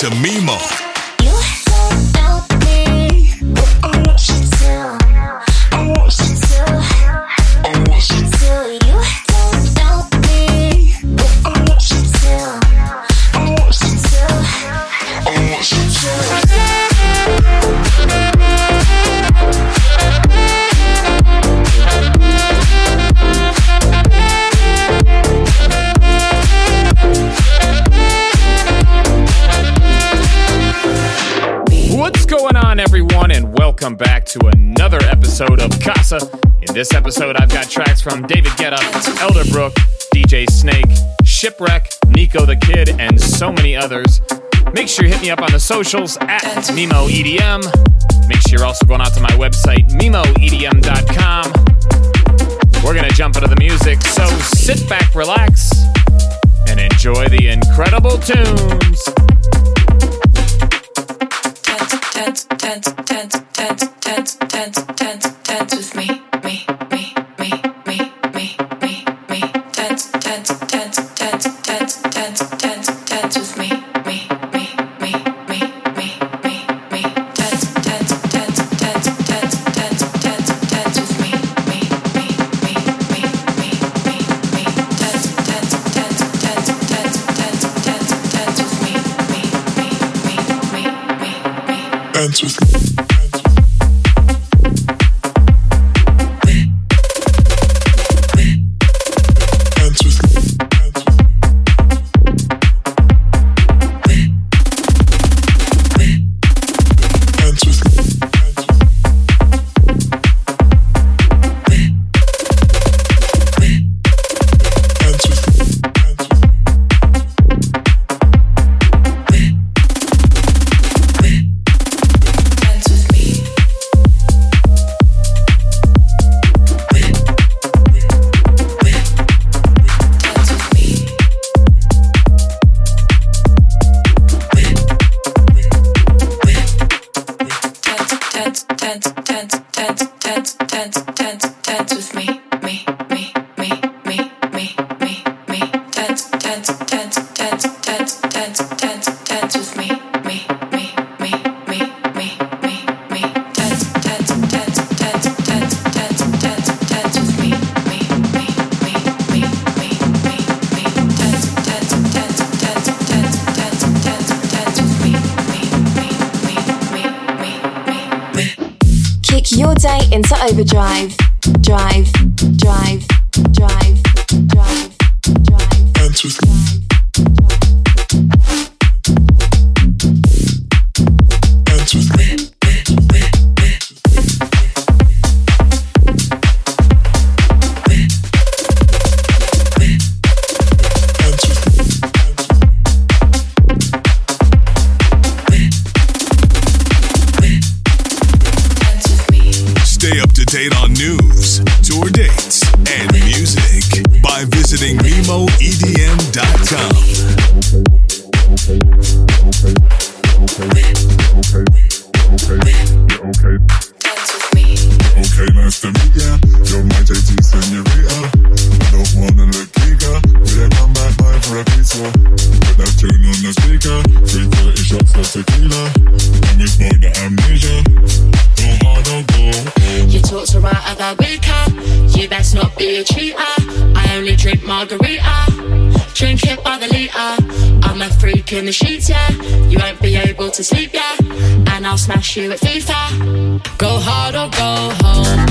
to Mimo. Welcome back to another episode of Casa. In this episode, I've got tracks from David Guetta, Elderbrook, DJ Snake, Shipwreck, Niko The Kid, and so many others. Make sure you hit me up on the socials at Mimo EDM. Make sure you're also going out to my website, MimoEDM.com. We're to jump into the music, so sit back, relax, and enjoy the incredible tunes dance, dance, dance, dance with me. Date on news, tour dates, and music by visiting MimoEDM.com. in the sheets, yeah. You won't be able to sleep, yeah. And I'll smash you at FIFA. Go hard or go home.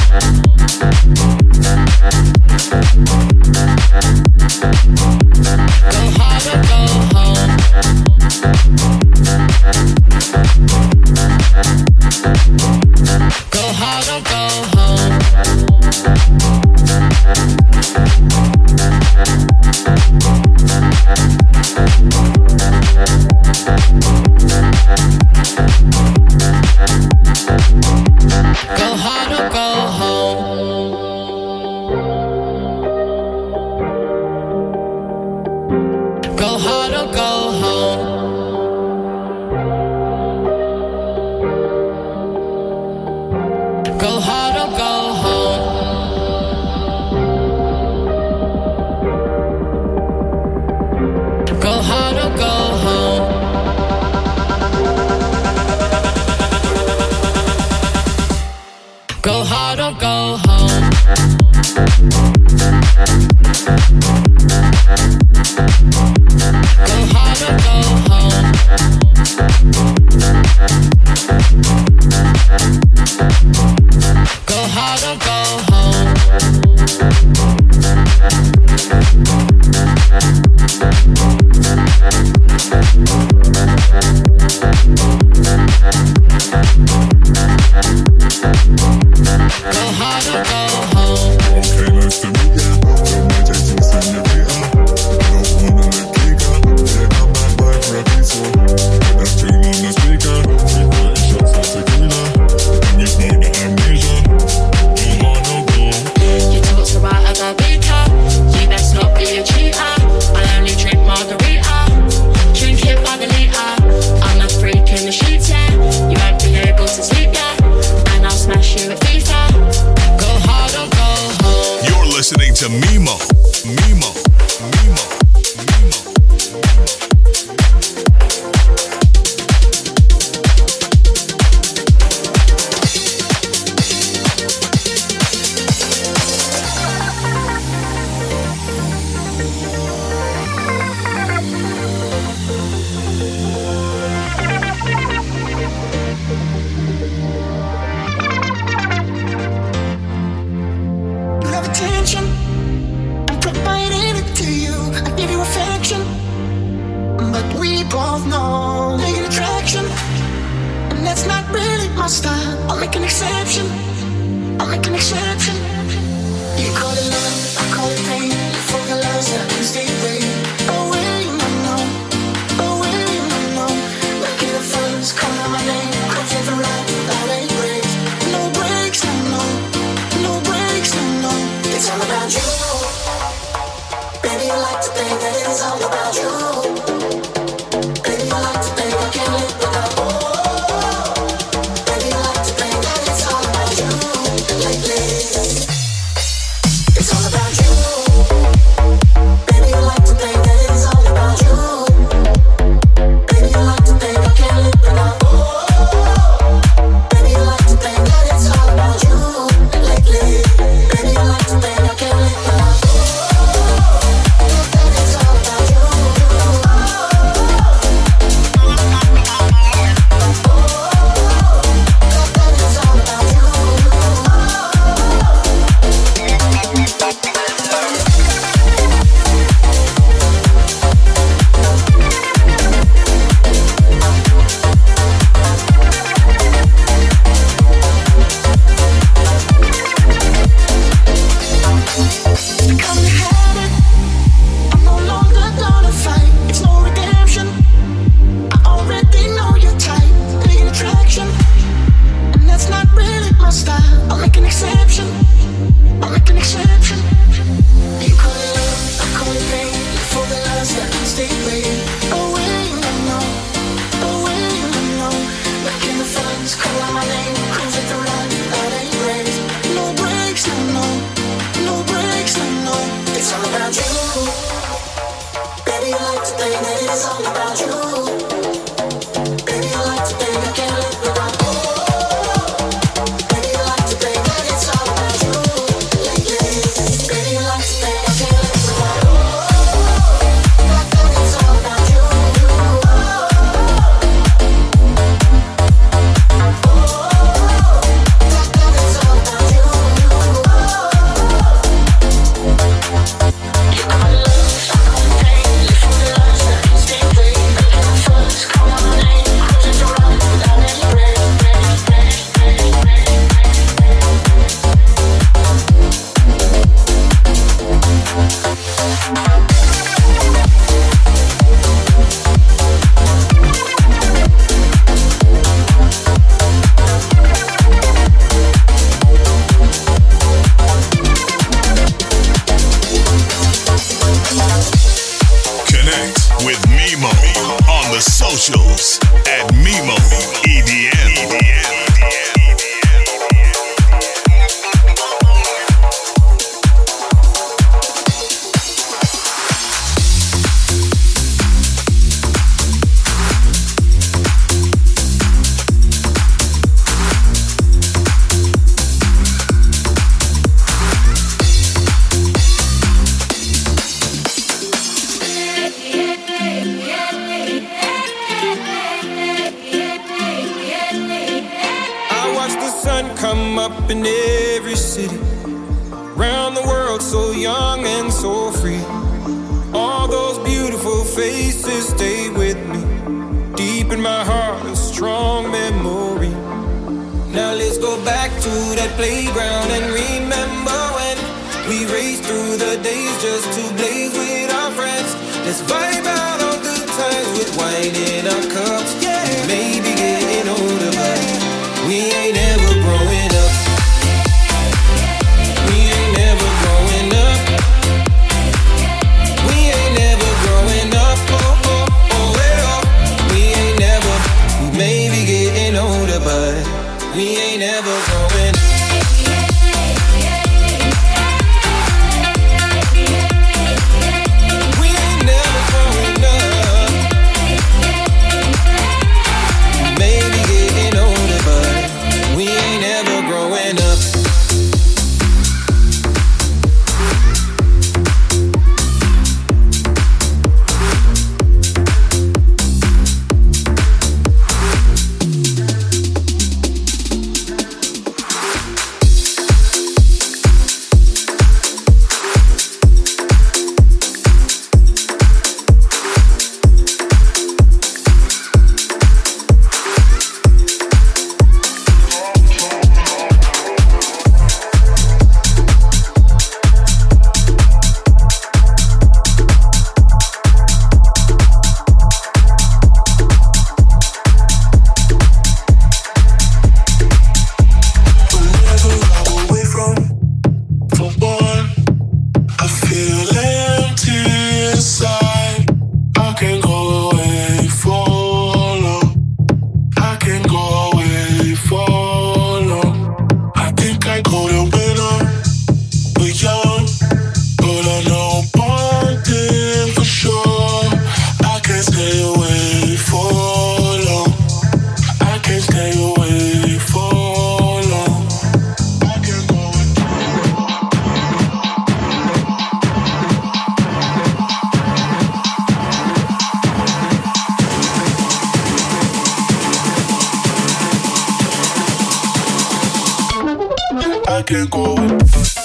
can't go away.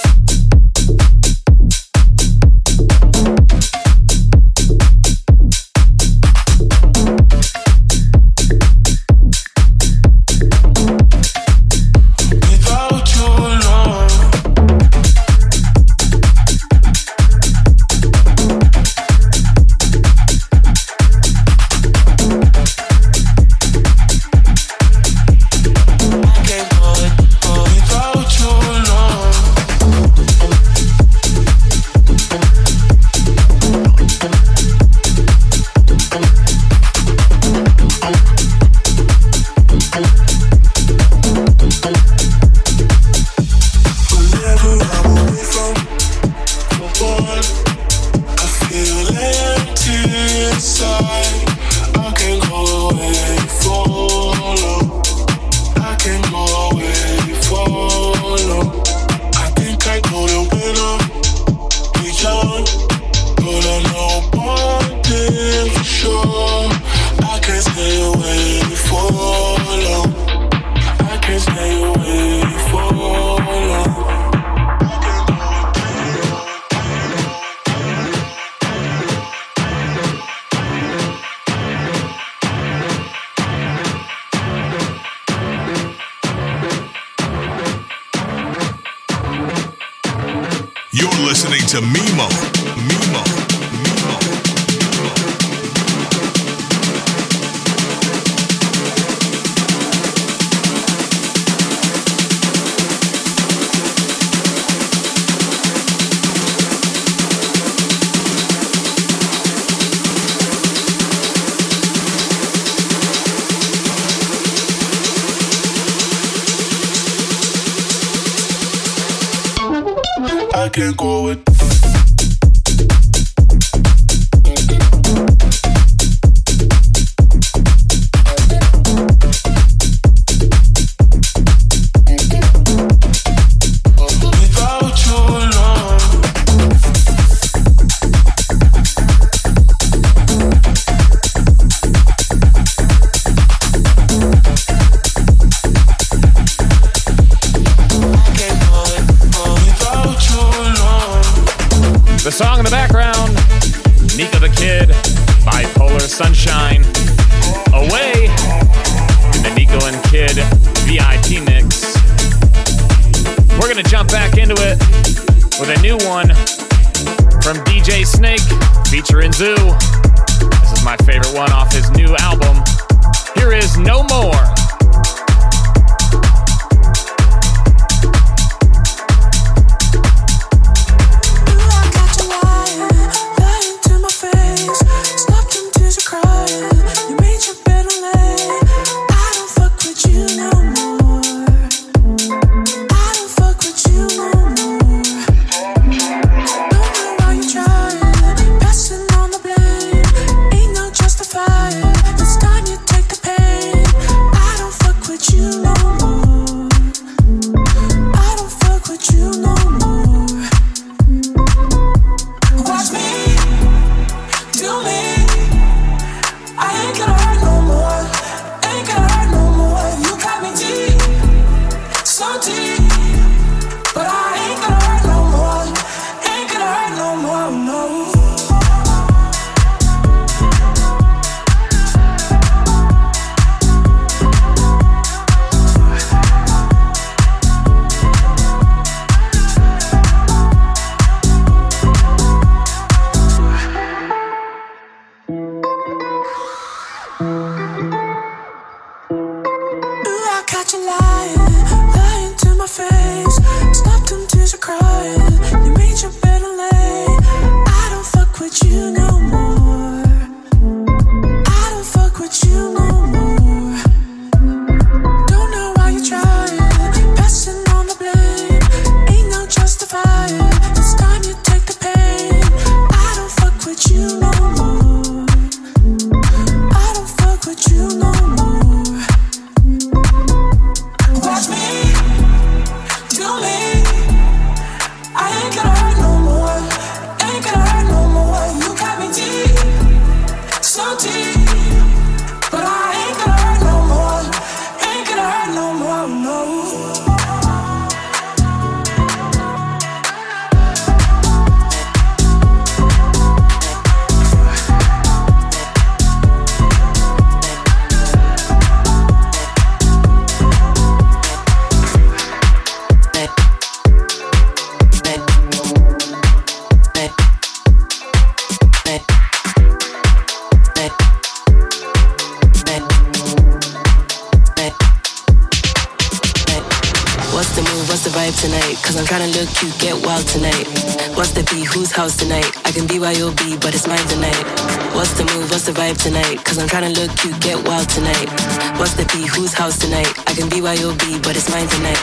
What's the be, whose house tonight? I can be YOB, but it's mine tonight. What's the move, what's the vibe tonight? Cause I'm trying to look cute, get wild tonight. What's the be, whose house tonight? I can be YOB, but it's mine tonight.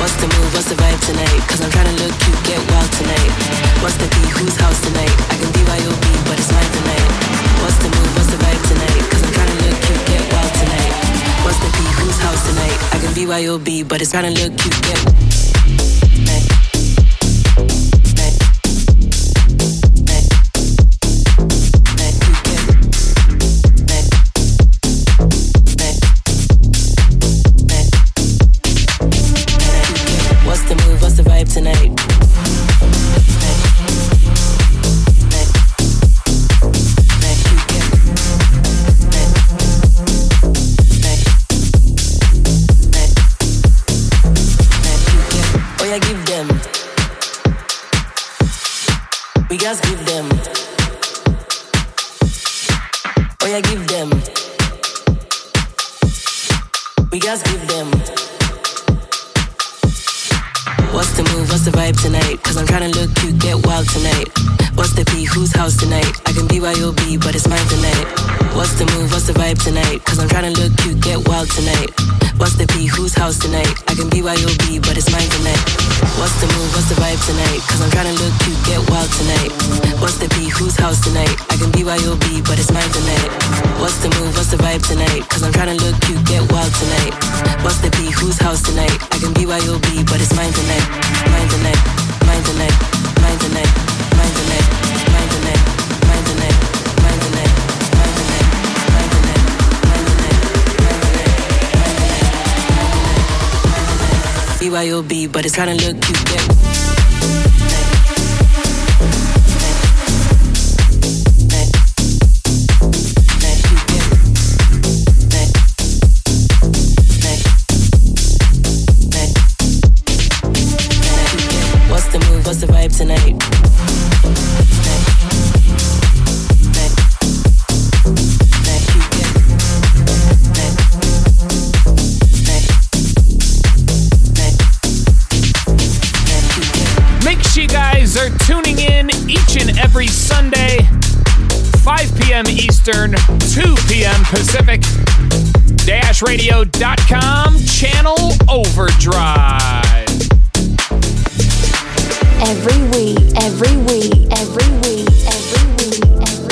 What's the move, what's the vibe tonight? Cause I'm trying to look cute, get wild tonight. What's the be, whose house tonight? I can be YOB, but it's mine tonight. What's the move, what's the vibe tonight? Cause I'm trying to look cute, get wild tonight. What's the be, whose house tonight? I can be YOB, but it's trying to look cute, get What's Be but it's mine tonight. What's the move? What's the vibe tonight? Cause I'm trying to look cute, get wild tonight. What's the P? Whose house tonight? I can be YOB, but it's mine tonight. What's the move? What's the vibe tonight? Cause I'm trying to look cute, get wild tonight. What's the P? Whose house tonight? I can be YOB, but it's mine tonight. Mine tonight. Mine tonight. Mine tonight. Mine tonight. BYOB, but it's to look cute. Get Pacific. DashRadio.com, channel overdrive. Every week, every week, every week, every week, every week,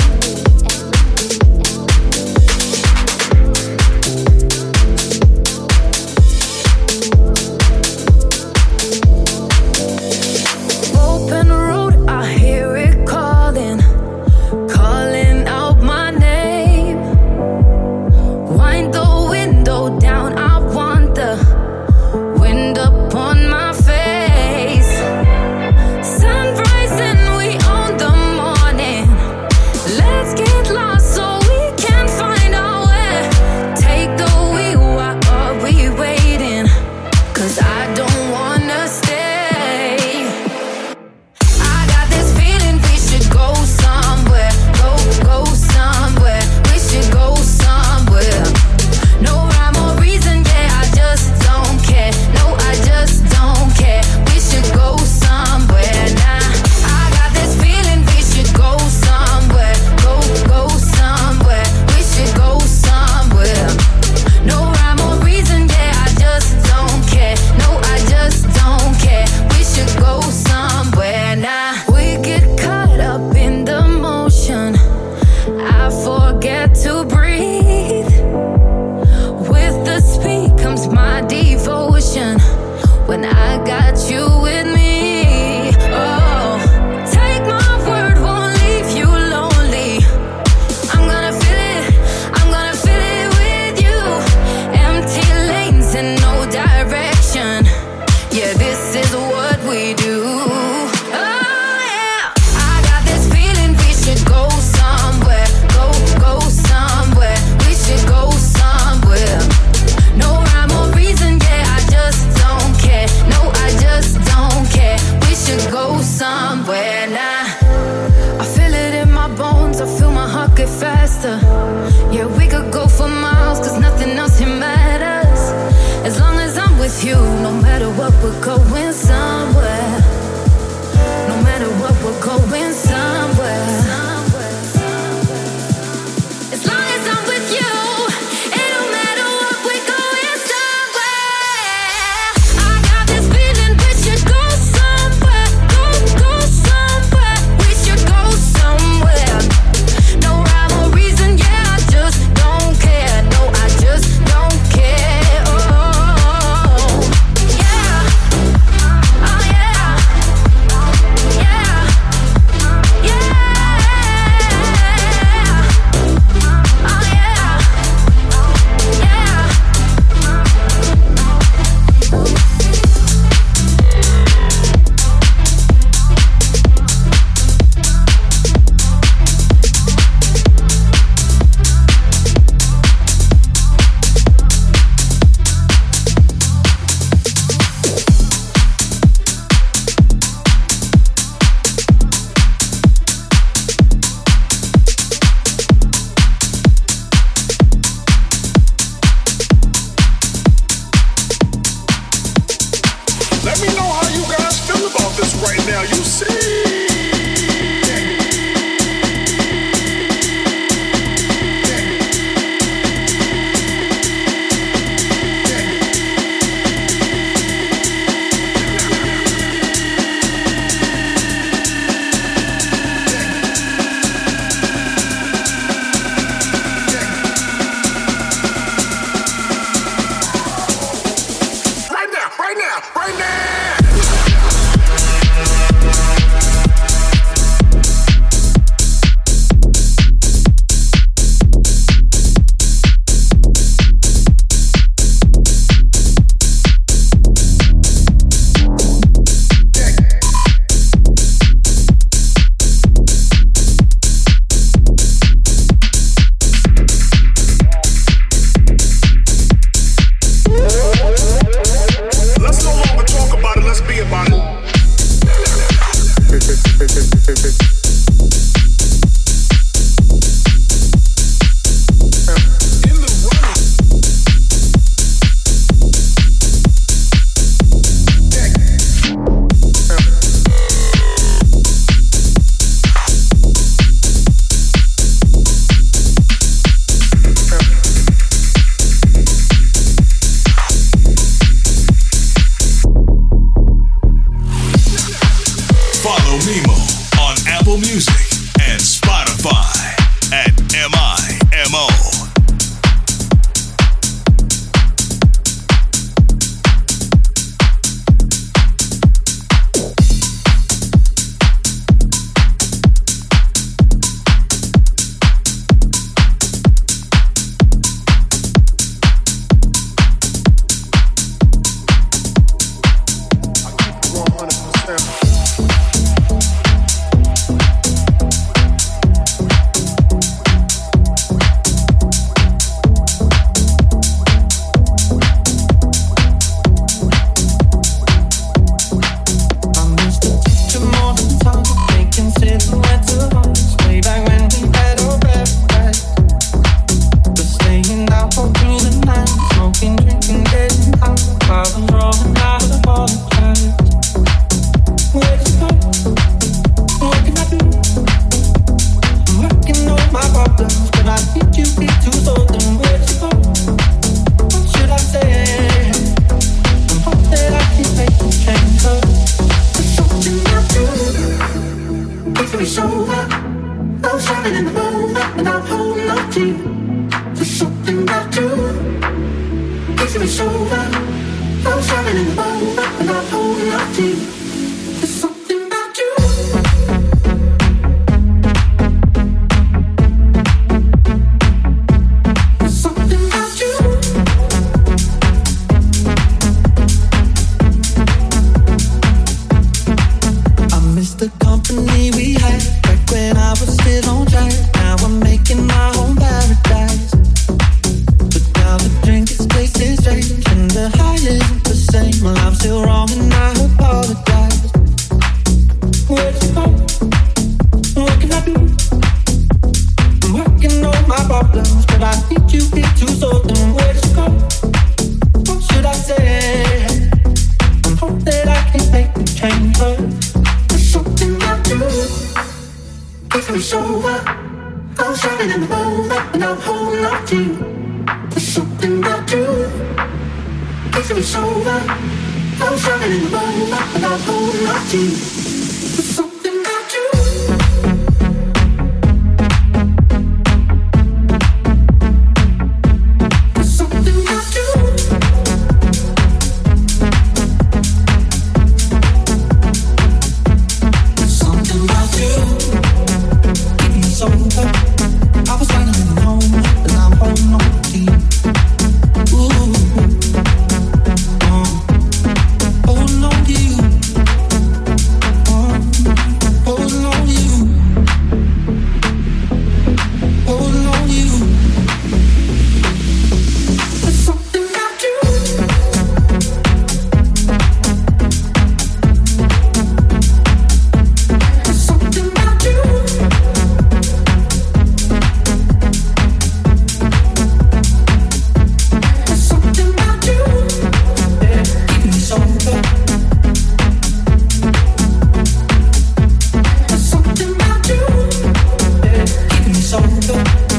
Thank you.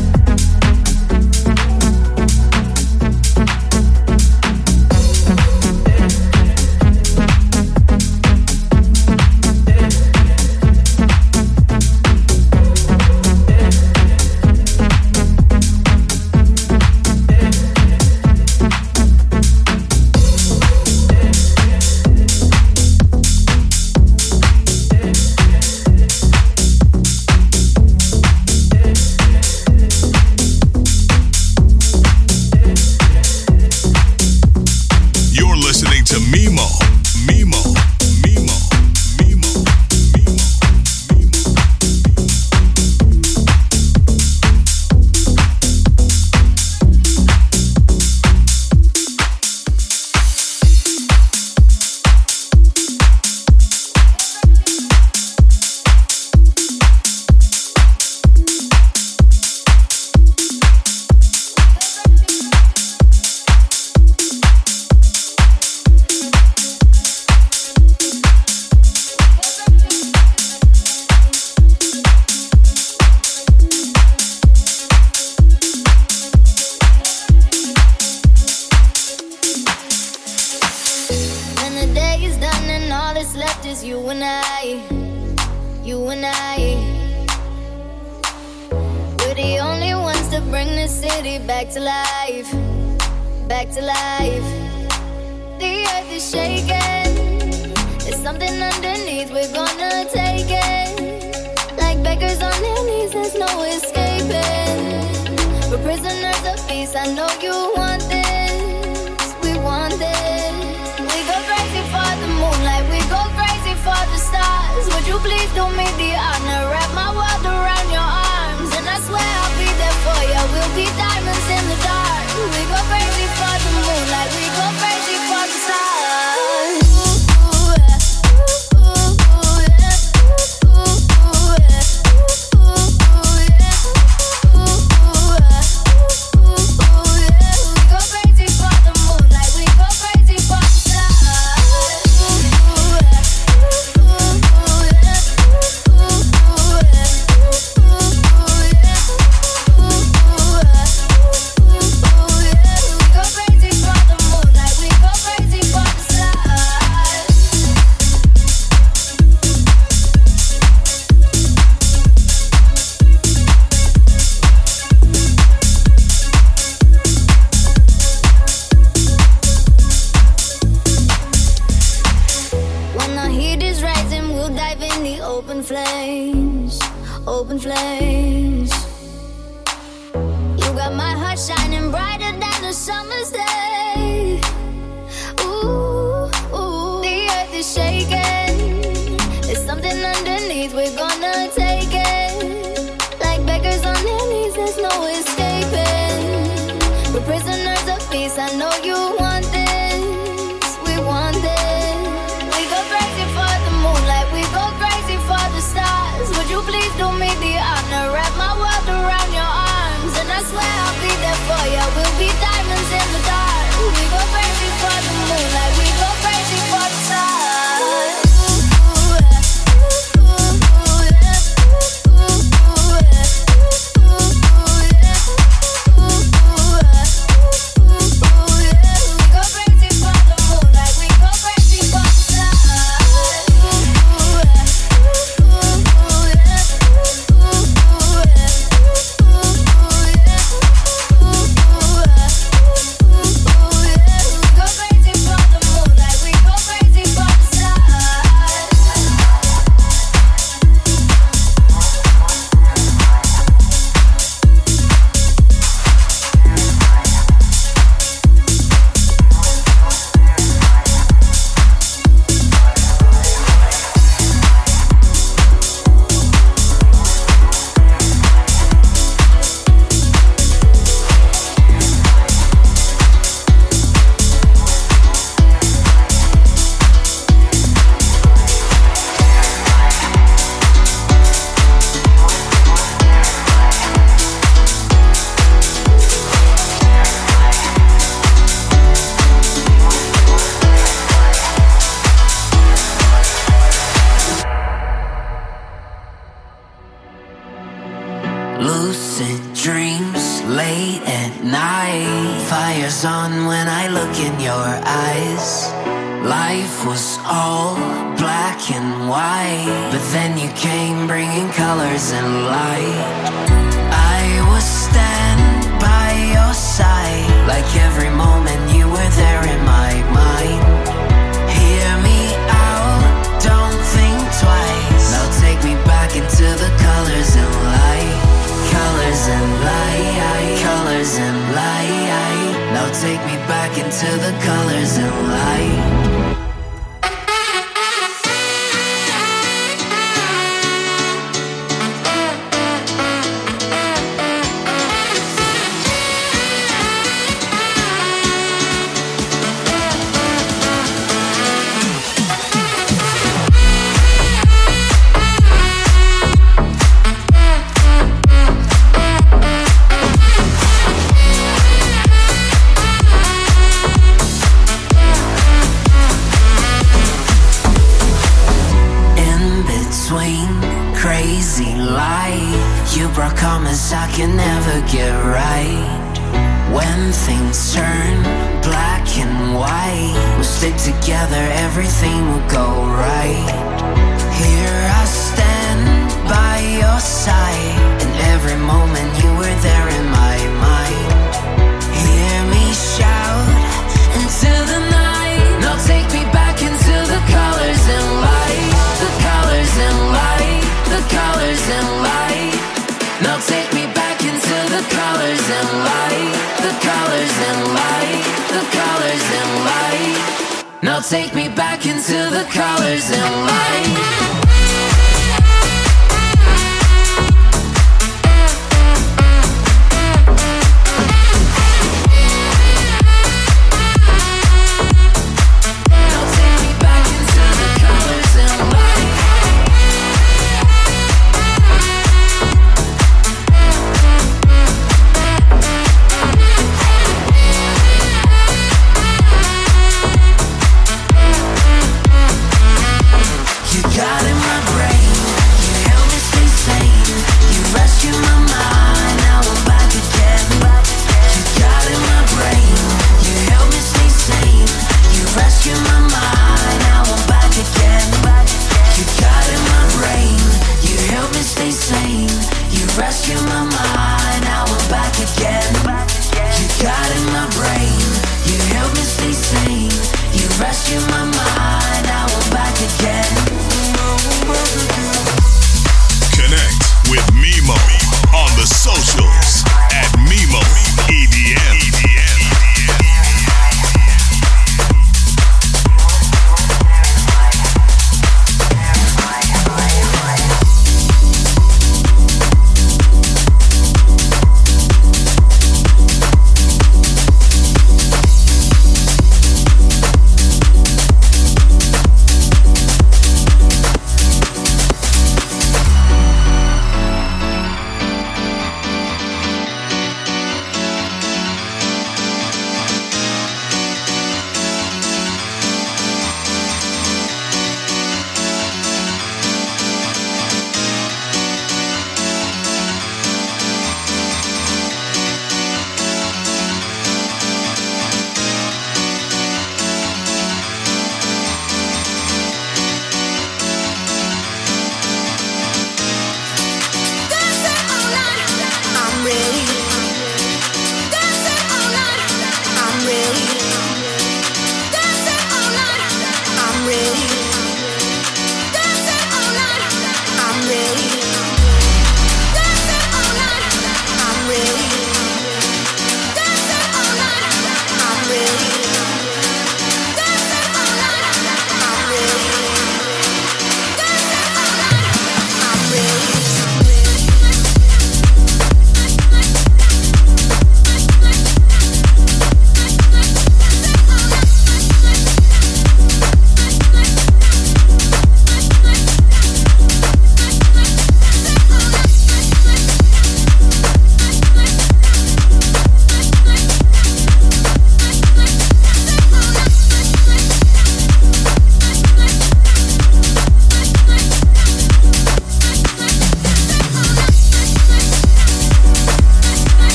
please do me the honor? Wrap my world around your arms, and I swear I'll be there for you. We'll be diamonds in the dark. We go crazy for the moonlight, we go crazy for the stars.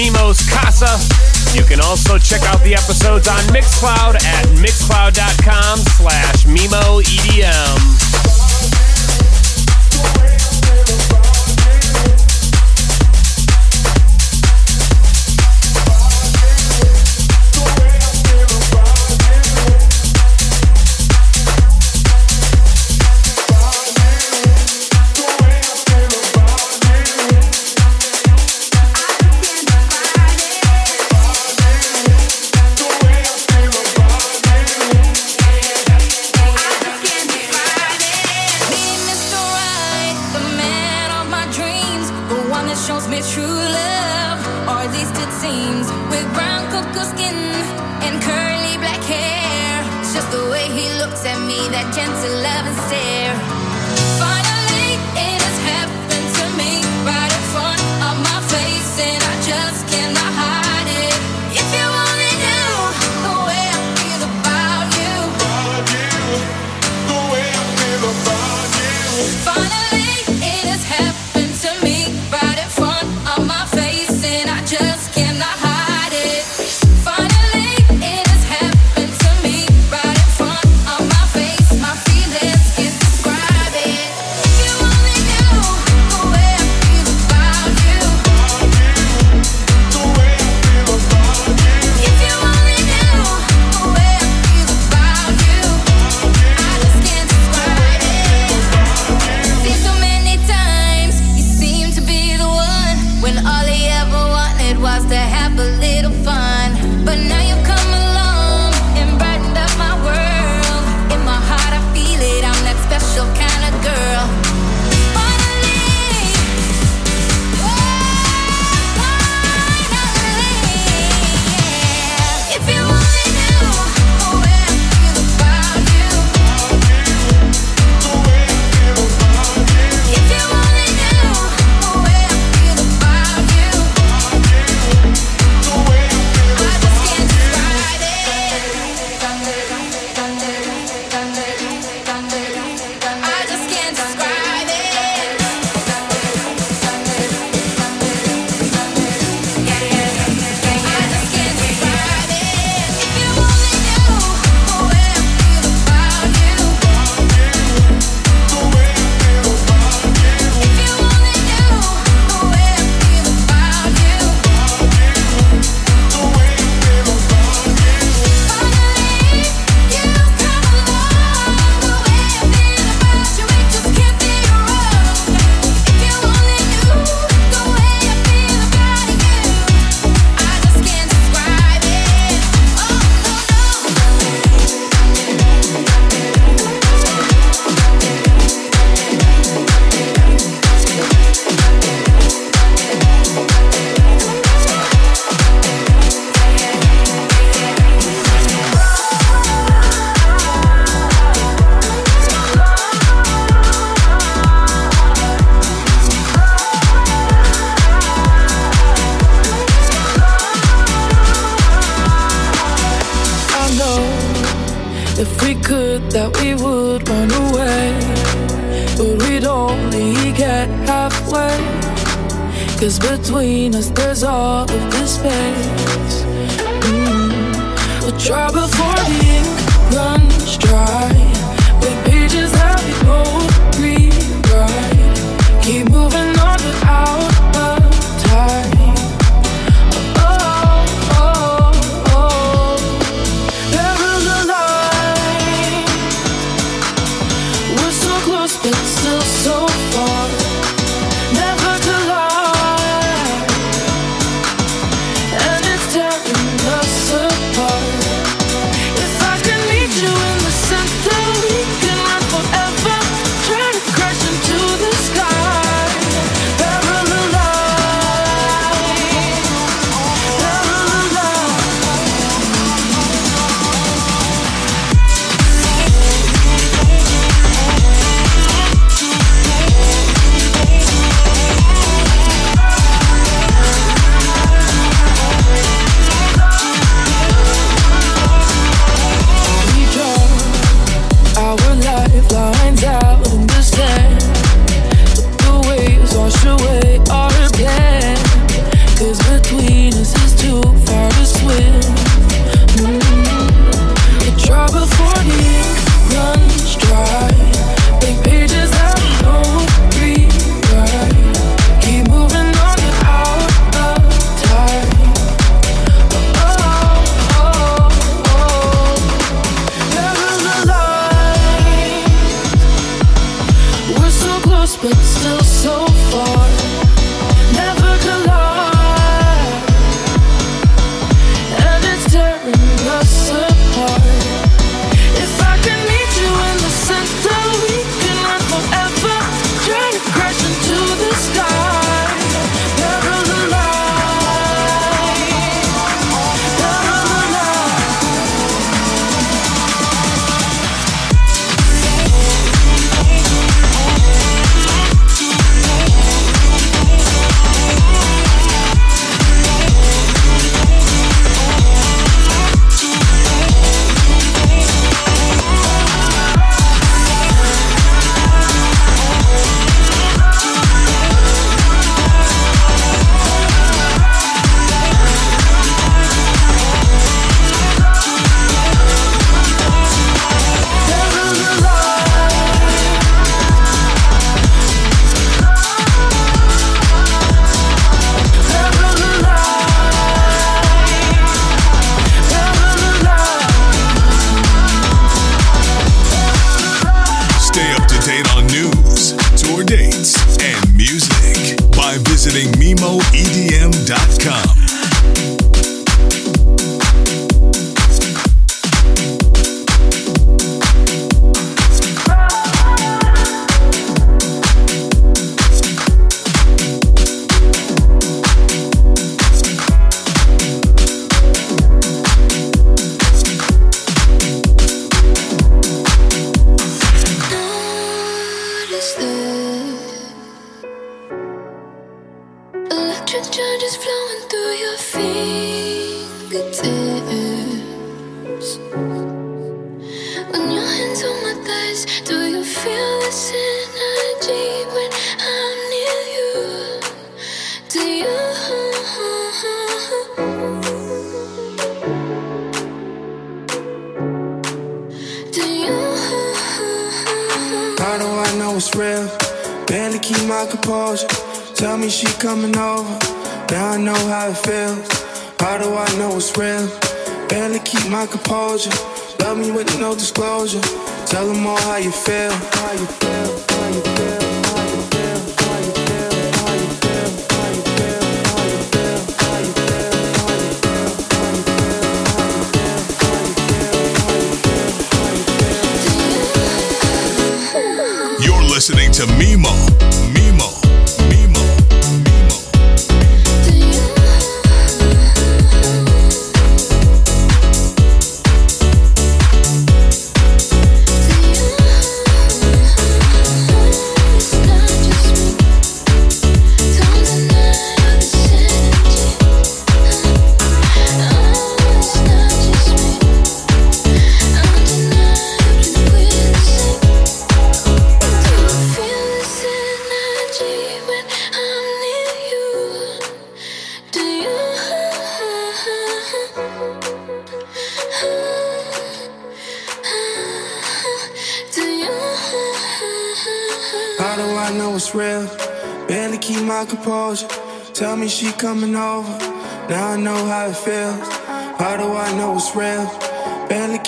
Mimo's Casa. You can also check out the episodes on Mixcloud at mixcloud.com slash Mimo EDM. love, or at least it with brown cocoa skin and curly black hair. It's just the way he looks at me, that gentle loving stare.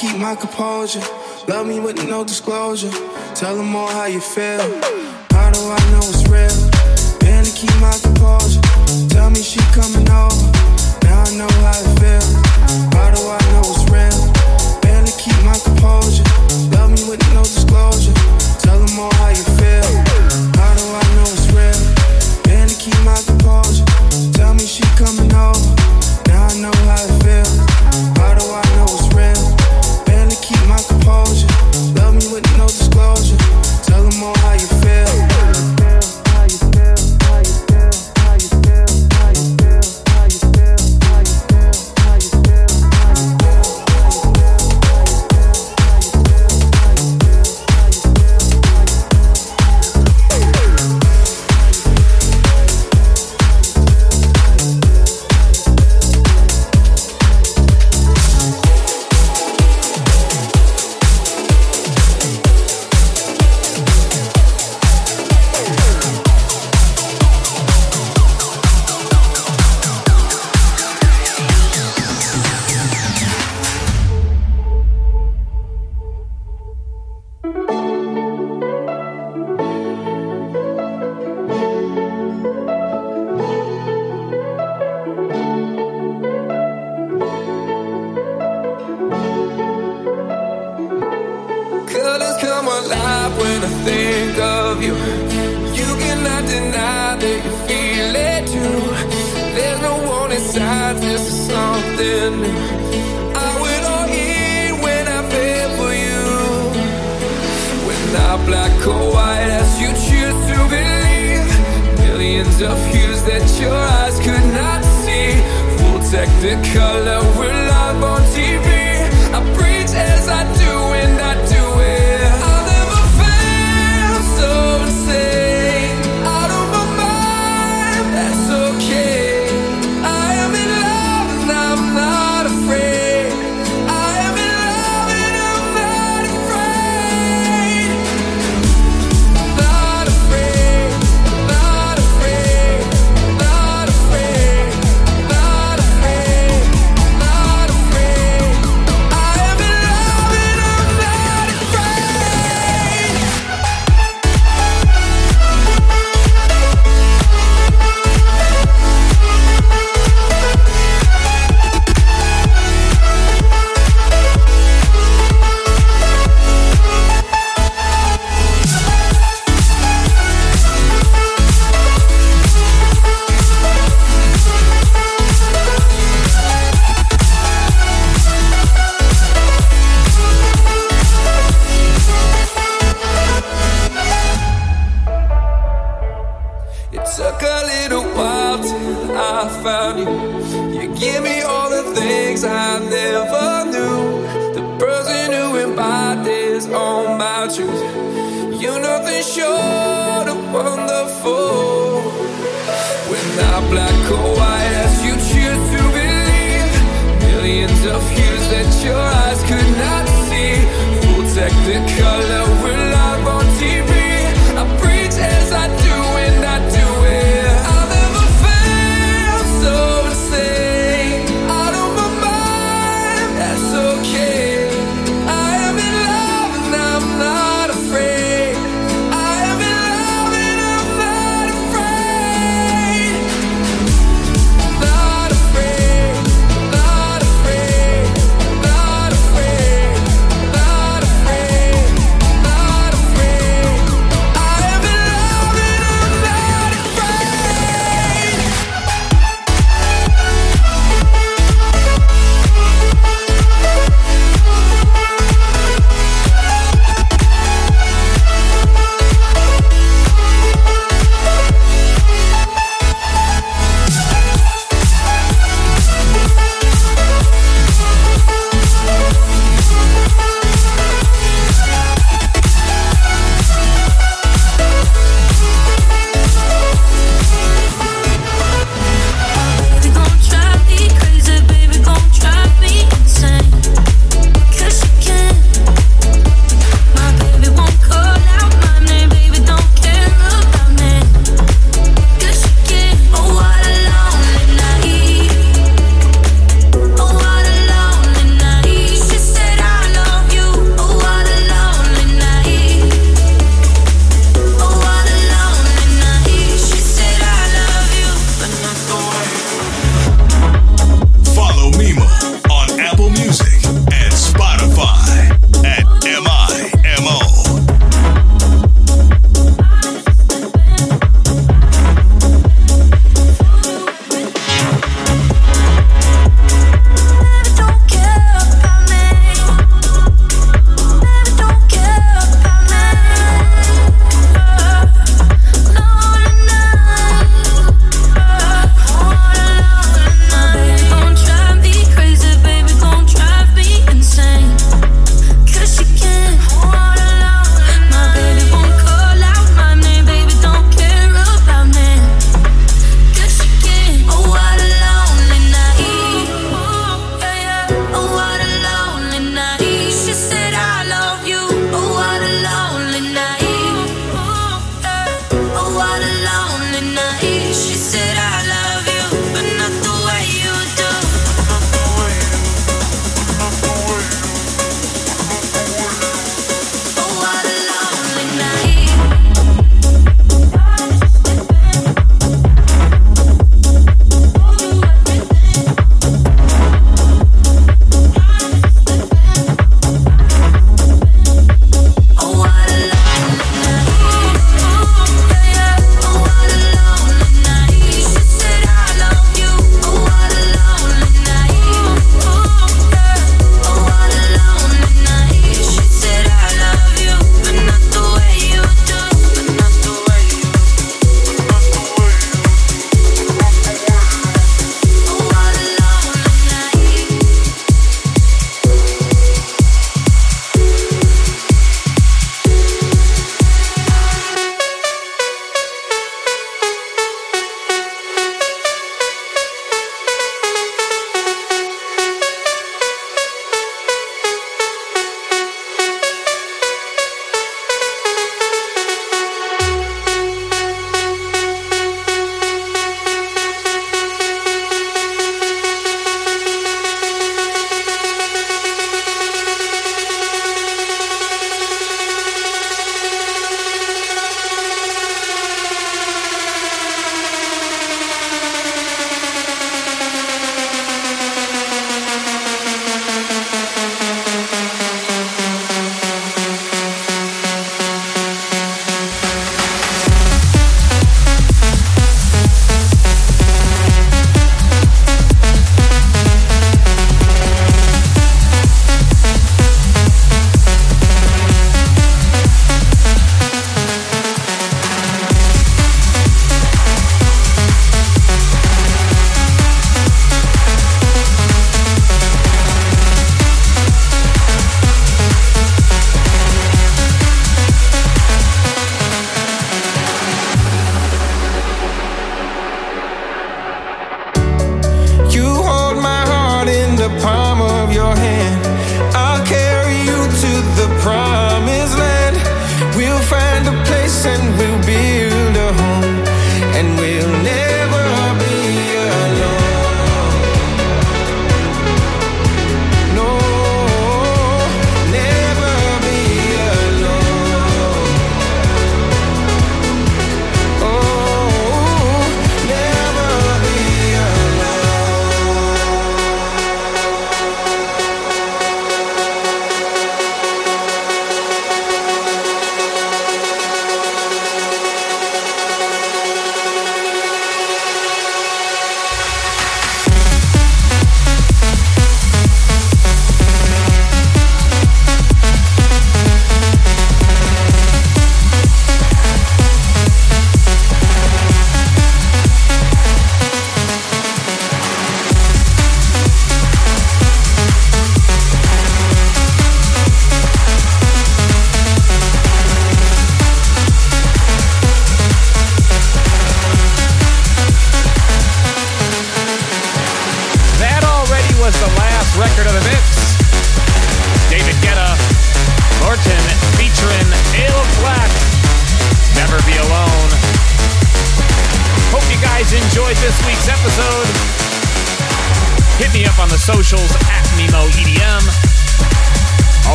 keep my composure. Love me with no disclosure. Tell them all how you feel. How do I know it's real? Barely keep my composure. Tell me she coming over. Now I know how it feels. How do I know it's real? Barely keep my composure. Love me with no disclosure. Tell them all how you feel.